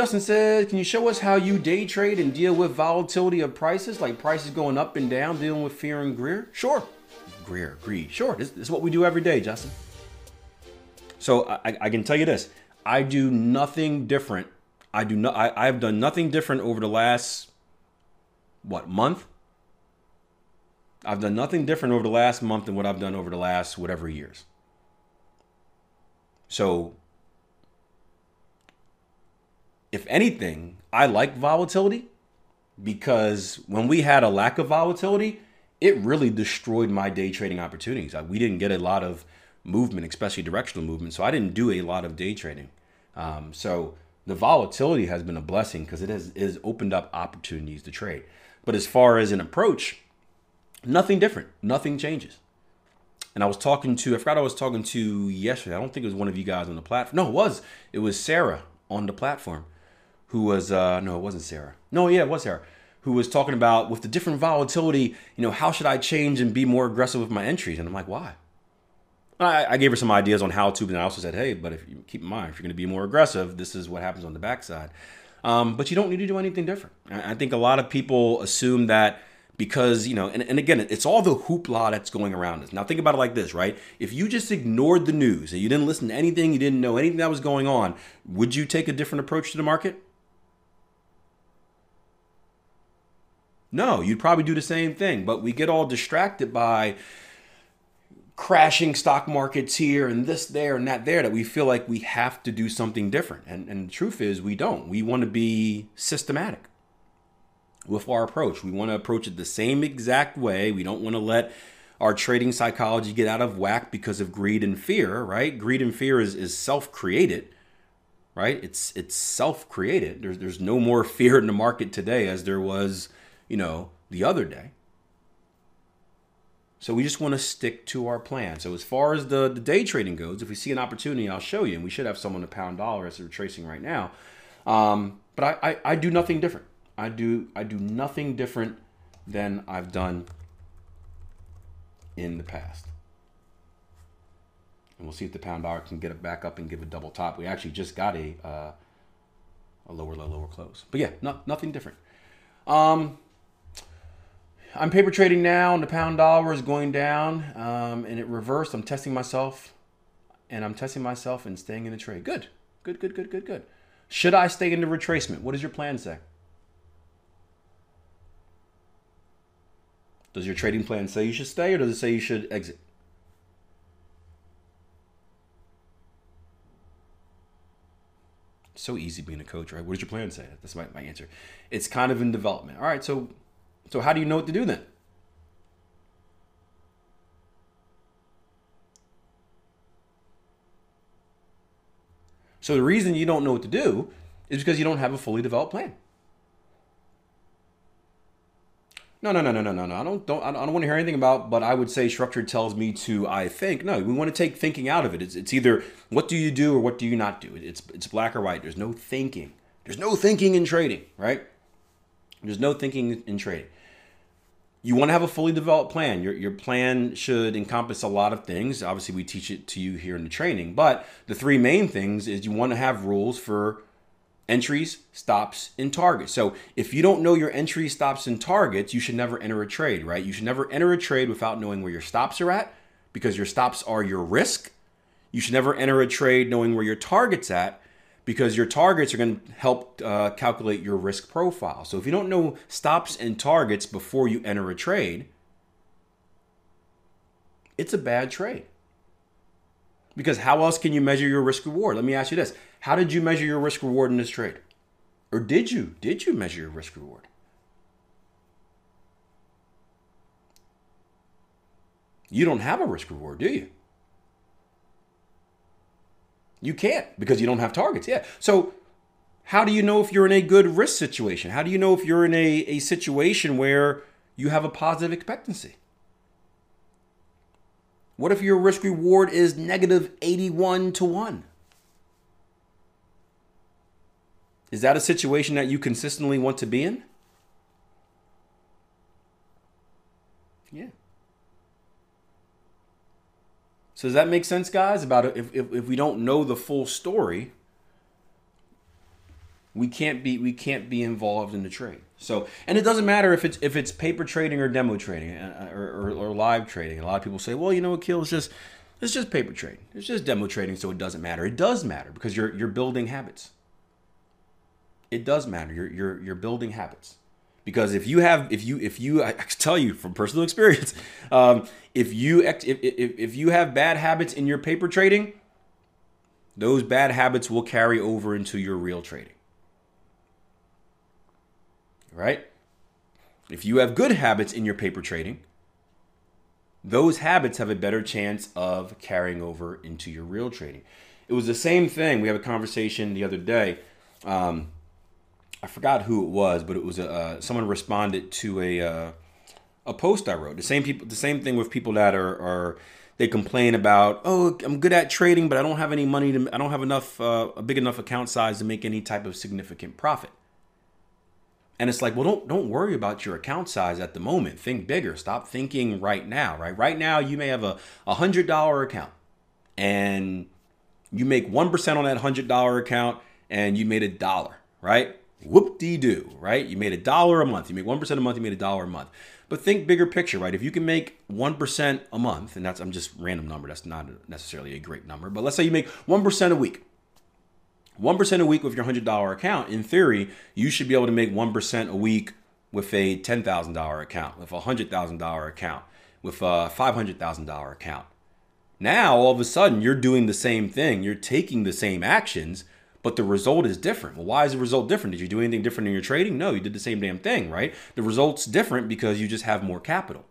Justin says, can you show us how you day trade and deal with volatility of prices, like prices going up and down, dealing with fear and greed? Sure. Greer, greed. Sure. This, this, is what we do every day, Justin. So I, I can tell you this: I do nothing different. I do not. I, I've done nothing different over the last what month? I've done nothing different over the last month than what I've done over the last whatever years. So if anything, I like volatility because when we had a lack of volatility, it really destroyed my day trading opportunities. We didn't get a lot of movement, especially directional movement. So I didn't do a lot of day trading. Um, so the volatility has been a blessing because it has, it has opened up opportunities to trade. But as far as an approach, nothing different. Nothing changes. And I was talking to, I forgot I was talking to yesterday. I don't think it was one of you guys on the platform. No, it was. It was Sarah on the platform who was uh, no, it wasn't Sarah. No, yeah, it was Sarah who was talking about with the different volatility. You know, how should I change and be more aggressive with my entries? And I'm like, why? I, I gave her some ideas on how to, and I also said, hey, but if you keep in mind, if you're going to be more aggressive, this is what happens on the backside. Um, but you don't need to do anything different. I, I think a lot of people assume that because you know and, and again it's all the hoopla that's going around us now think about it like this right if you just ignored the news and you didn't listen to anything you didn't know anything that was going on would you take a different approach to the market No, you'd probably do the same thing. But we get all distracted by crashing stock markets here and this there and that there that we feel like we have to do something different. And, and the truth is, we don't. We want to be systematic with our approach. We want to approach it the same exact way. We don't want to let our trading psychology get out of whack because of greed and fear, right? Greed and fear is, is self created right? It's it's self-created. There's there's no more fear in the market today as there was you know, the other day. So we just want to stick to our plan. So as far as the, the day trading goes, if we see an opportunity, I'll show you. And we should have someone to pound dollar as we're tracing right now. Um, but I, I, I do nothing different. I do I do nothing different than I've done in the past. And we'll see if the pound dollar can get it back up and give a double top. We actually just got a uh, a lower low lower close. But yeah, not, nothing different. Um, I'm paper trading now, and the pound dollar is going down, um, and it reversed. I'm testing myself, and I'm testing myself and staying in the trade. Good, good, good, good, good, good. Should I stay in the retracement? What does your plan say? Does your trading plan say you should stay, or does it say you should exit? so easy being a coach, right? What does your plan say? That's my, my answer. It's kind of in development. All right, so so how do you know what to do then? So the reason you don't know what to do is because you don't have a fully developed plan. No, no, no, no, no, no, no. I don't, don't, I don't want to hear anything about. But I would say structure tells me to. I think no. We want to take thinking out of it. It's, it's either what do you do or what do you not do. It's, it's black or white. There's no thinking. There's no thinking in trading, right? There's no thinking in trading you want to have a fully developed plan. Your, your plan should encompass a lot of things. Obviously, we teach it to you here in the training, but the three main things is you want to have rules for entries, stops, and targets. So if you don't know your entries, stops, and targets, you should never enter a trade, right? You should never enter a trade without knowing where your stops are at because your stops are your risk. You should never enter a trade knowing where your target's at because your targets are going to help uh, calculate your risk profile. So if you don't know stops and targets before you enter a trade, it's a bad trade. Because how else can you measure your risk reward? Let me ask you this. How did you measure your risk reward in this trade? Or did you? Did you measure your risk reward? You don't have a risk reward, do you? You can't because you don't have targets. Yeah. So how do you know if you're in a good risk situation? How do you know if you're in a, a situation where you have a positive expectancy? What if your risk reward is negative 81 to 1? Is that a situation that you consistently want to be in? So does that make sense, guys? About if, if, if we don't know the full story, We can't be we can't be involved in the trade. So, and it doesn't matter if it's if it's paper trading or demo trading uh, or, or, or live trading. A lot of people say, well, you know what, Kill, it's just it's just paper trading. It's just demo trading, so it doesn't matter. It does matter because you're you're building habits. It does matter. You're you're you're building habits because if you have if you if you I can tell you from personal experience, um, if you if, if if you have bad habits in your paper trading, those bad habits will carry over into your real trading right? If you have good habits in your paper trading, those habits have a better chance of carrying over into your real trading. It was the same thing. We had a conversation the other day. Um, I forgot who it was, but it was a, uh, someone responded to a uh, a post I wrote. The same people, the same thing with people that are, are they complain about. Oh, I'm good at trading, but I don't have any money to. I don't have enough uh, a big enough account size to make any type of significant profit. And it's like, well, don't don't worry about your account size at the moment. Think bigger. Stop thinking right now, right? Right now, you may have a hundred dollar account, and you make one percent on that hundred dollar account, and you made a dollar, right? Whoop de doo, right? You made a dollar a month. You make one percent a month. You made a dollar a month. But think bigger picture, right? If you can make one percent a month, and that's I'm just random number. That's not necessarily a great number, but let's say you make one percent a week 1% a week with your $100 account, in theory, you should be able to make 1% a week with a $10,000 account, with a $100,000 account, with a $500,000 account. Now, all of a sudden, you're doing the same thing. You're taking the same actions, but the result is different. Well, why is the result different? Did you do anything different in your trading? No, you did the same damn thing, right? The result's different because you just have more capital.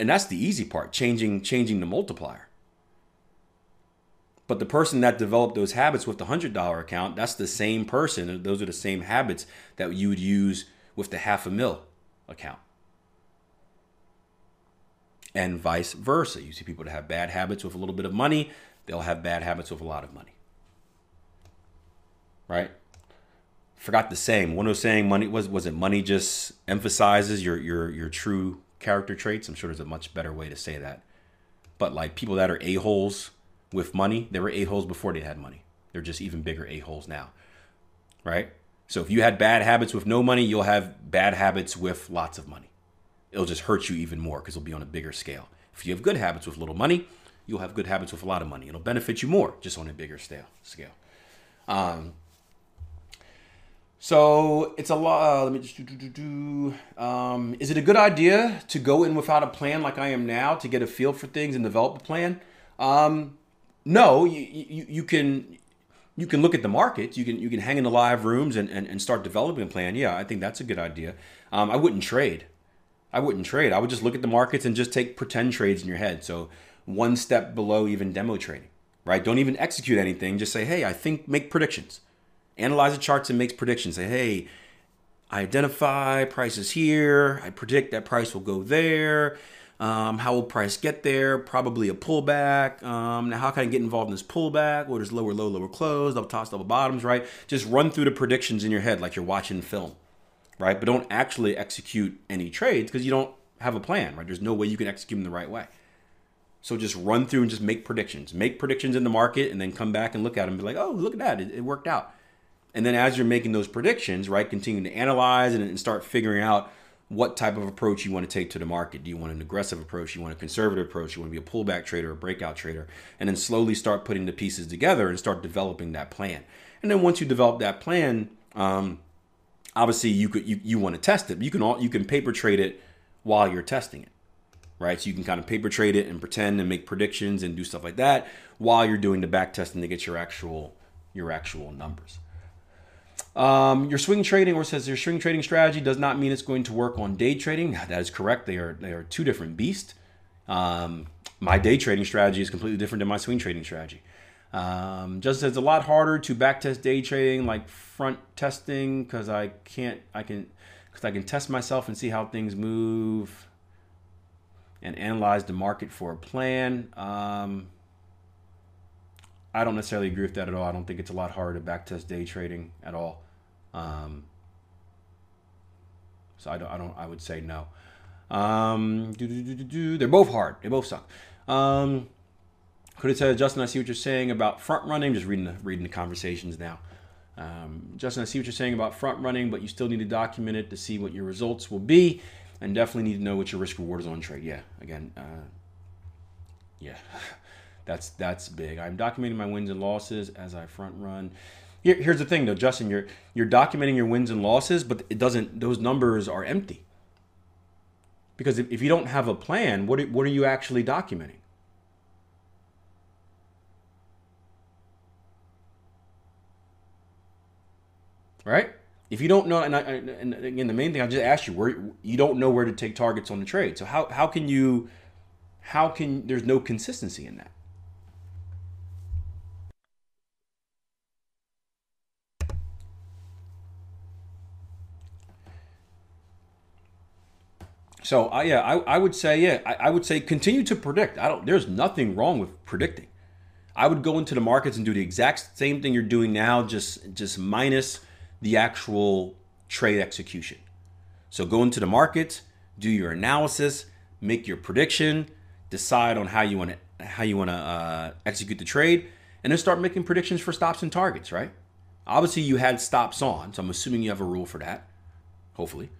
And that's the easy part, changing changing the multiplier. But the person that developed those habits with the $100 account, that's the same person. Those are the same habits that you would use with the half a mil account. And vice versa. You see people that have bad habits with a little bit of money, they'll have bad habits with a lot of money. Right? Forgot the saying. One was saying money was was it money just emphasizes your your your true character traits. I'm sure there's a much better way to say that. But like people that are a-holes with money, they were a-holes before they had money. They're just even bigger a-holes now. Right? So if you had bad habits with no money, you'll have bad habits with lots of money. It'll just hurt you even more because it'll be on a bigger scale. If you have good habits with little money, you'll have good habits with a lot of money. It'll benefit you more just on a bigger scale. Scale. Um, so it's a lot. Uh, let me just do, do, do, do. Um, is it a good idea to go in without a plan like I am now to get a feel for things and develop a plan? Um, no, you, you, you can you can look at the markets. You can you can hang in the live rooms and, and, and start developing a plan. Yeah, I think that's a good idea. Um, I wouldn't trade. I wouldn't trade. I would just look at the markets and just take pretend trades in your head. So one step below even demo trading, right? Don't even execute anything. Just say, hey, I think make predictions. Analyze the charts and makes predictions. Say, hey, I identify prices here. I predict that price will go there. Um, how will price get there? Probably a pullback. Um, now, how can I get involved in this pullback? What is lower low, lower close, double tops, double bottoms, right? Just run through the predictions in your head like you're watching film, right? But don't actually execute any trades because you don't have a plan, right? There's no way you can execute them the right way. So just run through and just make predictions. Make predictions in the market and then come back and look at them and be like, oh, look at that. It, it worked out. And then as you're making those predictions, right, continue to analyze and, and start figuring out what type of approach you want to take to the market. Do you want an aggressive approach? You want a conservative approach? You want to be a pullback trader, a breakout trader, and then slowly start putting the pieces together and start developing that plan. And then once you develop that plan, um, obviously you could you, you want to test it. You can all you can paper trade it while you're testing it, right? So you can kind of paper trade it and pretend and make predictions and do stuff like that while you're doing the back testing to get your actual your actual numbers. Um, your swing trading, or says your swing trading strategy does not mean it's going to work on day trading. That is correct. They are they are two different beasts. Um, my day trading strategy is completely different than my swing trading strategy. Um, just it's a lot harder to backtest day trading like front testing because I can't I can because I can test myself and see how things move and analyze the market for a plan. Um, I don't necessarily agree with that at all. I don't think it's a lot harder to backtest day trading at all. Um, so I don't, I don't, I would say no. Um, they're both hard. They both suck. Um, could have said, Justin, I see what you're saying about front running. Just reading the reading the conversations now. Um, Justin, I see what you're saying about front running, but you still need to document it to see what your results will be, and definitely need to know what your risk reward is on trade. Yeah, again, uh, yeah, that's that's big. I'm documenting my wins and losses as I front run. Here, here's the thing, though, Justin, you're you're documenting your wins and losses, but it doesn't. Those numbers are empty because if, if you don't have a plan, what what are you actually documenting? right? If you don't know, and, I, and again, the main thing I just asked you, where you don't know where to take targets on the trade. So how how can you, how can there's no consistency in that? So I yeah, I, I would say yeah, I, I would say continue to predict. I don't. There's nothing wrong with predicting. I would go into the markets and do the exact same thing you're doing now, just just minus the actual trade execution. So go into the market, do your analysis, make your prediction, decide on how you want to how you want to uh, execute the trade, and then start making predictions for stops and targets. Right? Obviously, you had stops on, so I'm assuming you have a rule for that. Hopefully,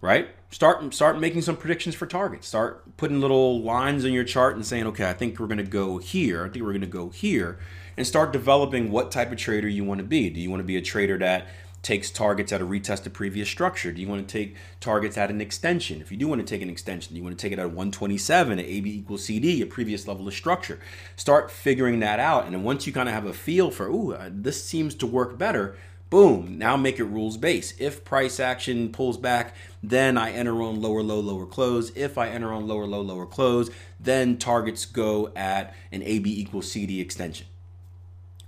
right? Start start making some predictions for targets. Start putting little lines in your chart and saying, okay, I think we're going to go here. I think we're going to go here, and start developing what type of trader you want to be. Do you want to be a trader that takes targets at a retested previous structure? Do you want to take targets at an extension? If you do want to take an extension, you want to take it at 127, at AB equals CD, a previous level of structure? Start figuring that out. And then once you kind of have a feel for, ooh, uh, this seems to work better, boom, now make it rules based. If price action pulls back, then I enter on lower, low, lower close. If I enter on lower, low, lower close, then targets go at an AB equals CD extension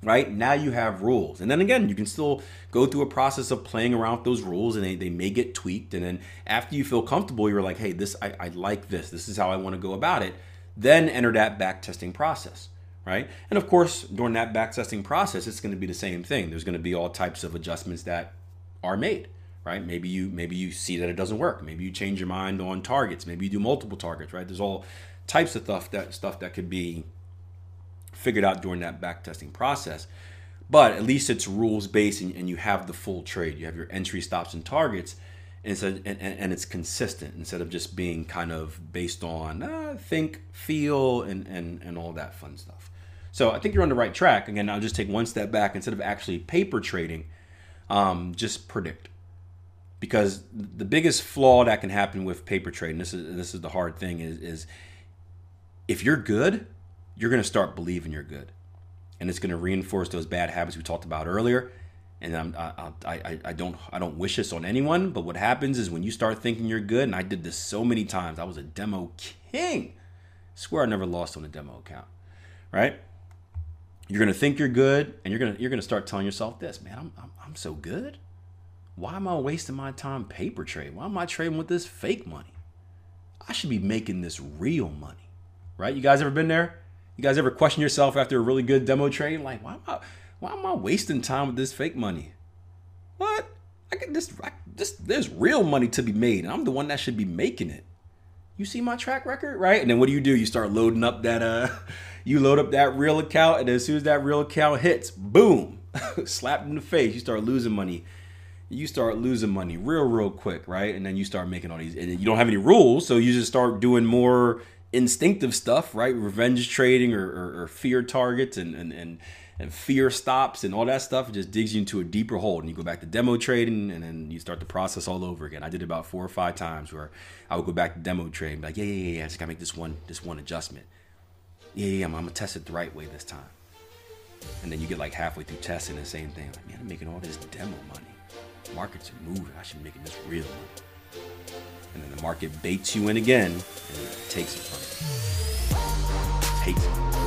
right? Now you have rules. And then again, you can still go through a process of playing around with those rules and they, they may get tweaked. And then after you feel comfortable, you're like, hey, this I, I like this. This is how I want to go about it. Then enter that back testing process. Right. And of course, during that back testing process, it's going to be the same thing. There's going to be all types of adjustments that are made. Right. Maybe you maybe you see that it doesn't work. Maybe you change your mind on targets. Maybe you do multiple targets, right? There's all types of stuff that stuff that could be figured out during that backtesting process. But at least it's rules based and, and, you have the full trade. You have your entry stops and targets, and it's, and, and, it's consistent instead of just being kind of based on uh, think, feel, and, and, and all that fun stuff. So I think you're on the right track. Again, I'll just take one step back instead of actually paper trading, um, just predict. Because the biggest flaw that can happen with paper trading, this is this is the hard thing, is is if you're good, you're going to start believing you're good. And it's going to reinforce those bad habits we talked about earlier. And I'm, I, I, I don't I don't wish this on anyone, but what happens is when you start thinking you're good, and I did this so many times, I was a demo king. I swear I never lost on a demo account, right? You're gonna think you're good, and you're gonna you're gonna start telling yourself this, man, I'm, I'm, I'm so good. Why am I wasting my time paper trading? Why am I trading with this fake money? I should be making this real money, right? You guys ever been there? You guys ever question yourself after a really good demo trade? Like, why am I, why am I wasting time with this fake money? What? I get this, I, this. There's real money to be made, and I'm the one that should be making it. You see my track record, right? And then what do you do? You start loading up that, uh, you load up that real account, and as soon as that real account hits, boom, slapped in the face. You start losing money you start losing money real real quick right and then you start making all these and you don't have any rules so you just start doing more instinctive stuff, right? Revenge trading or, or, or fear targets and, and, and, and fear stops and all that stuff. It just digs you into a deeper hole. And you go back to demo trading and then you start the process all over again. I did it about four or five times where I would go back to demo trading, like, yeah, yeah, yeah, I just gotta make this one this one adjustment. Yeah, yeah, I'm, I'm gonna test it the right way this time. And then you get like halfway through testing the same thing. Like, man, I'm making all this demo money. Markets are moving. I should be making this real money and then the market baits you in again and it takes it from you. Takes it.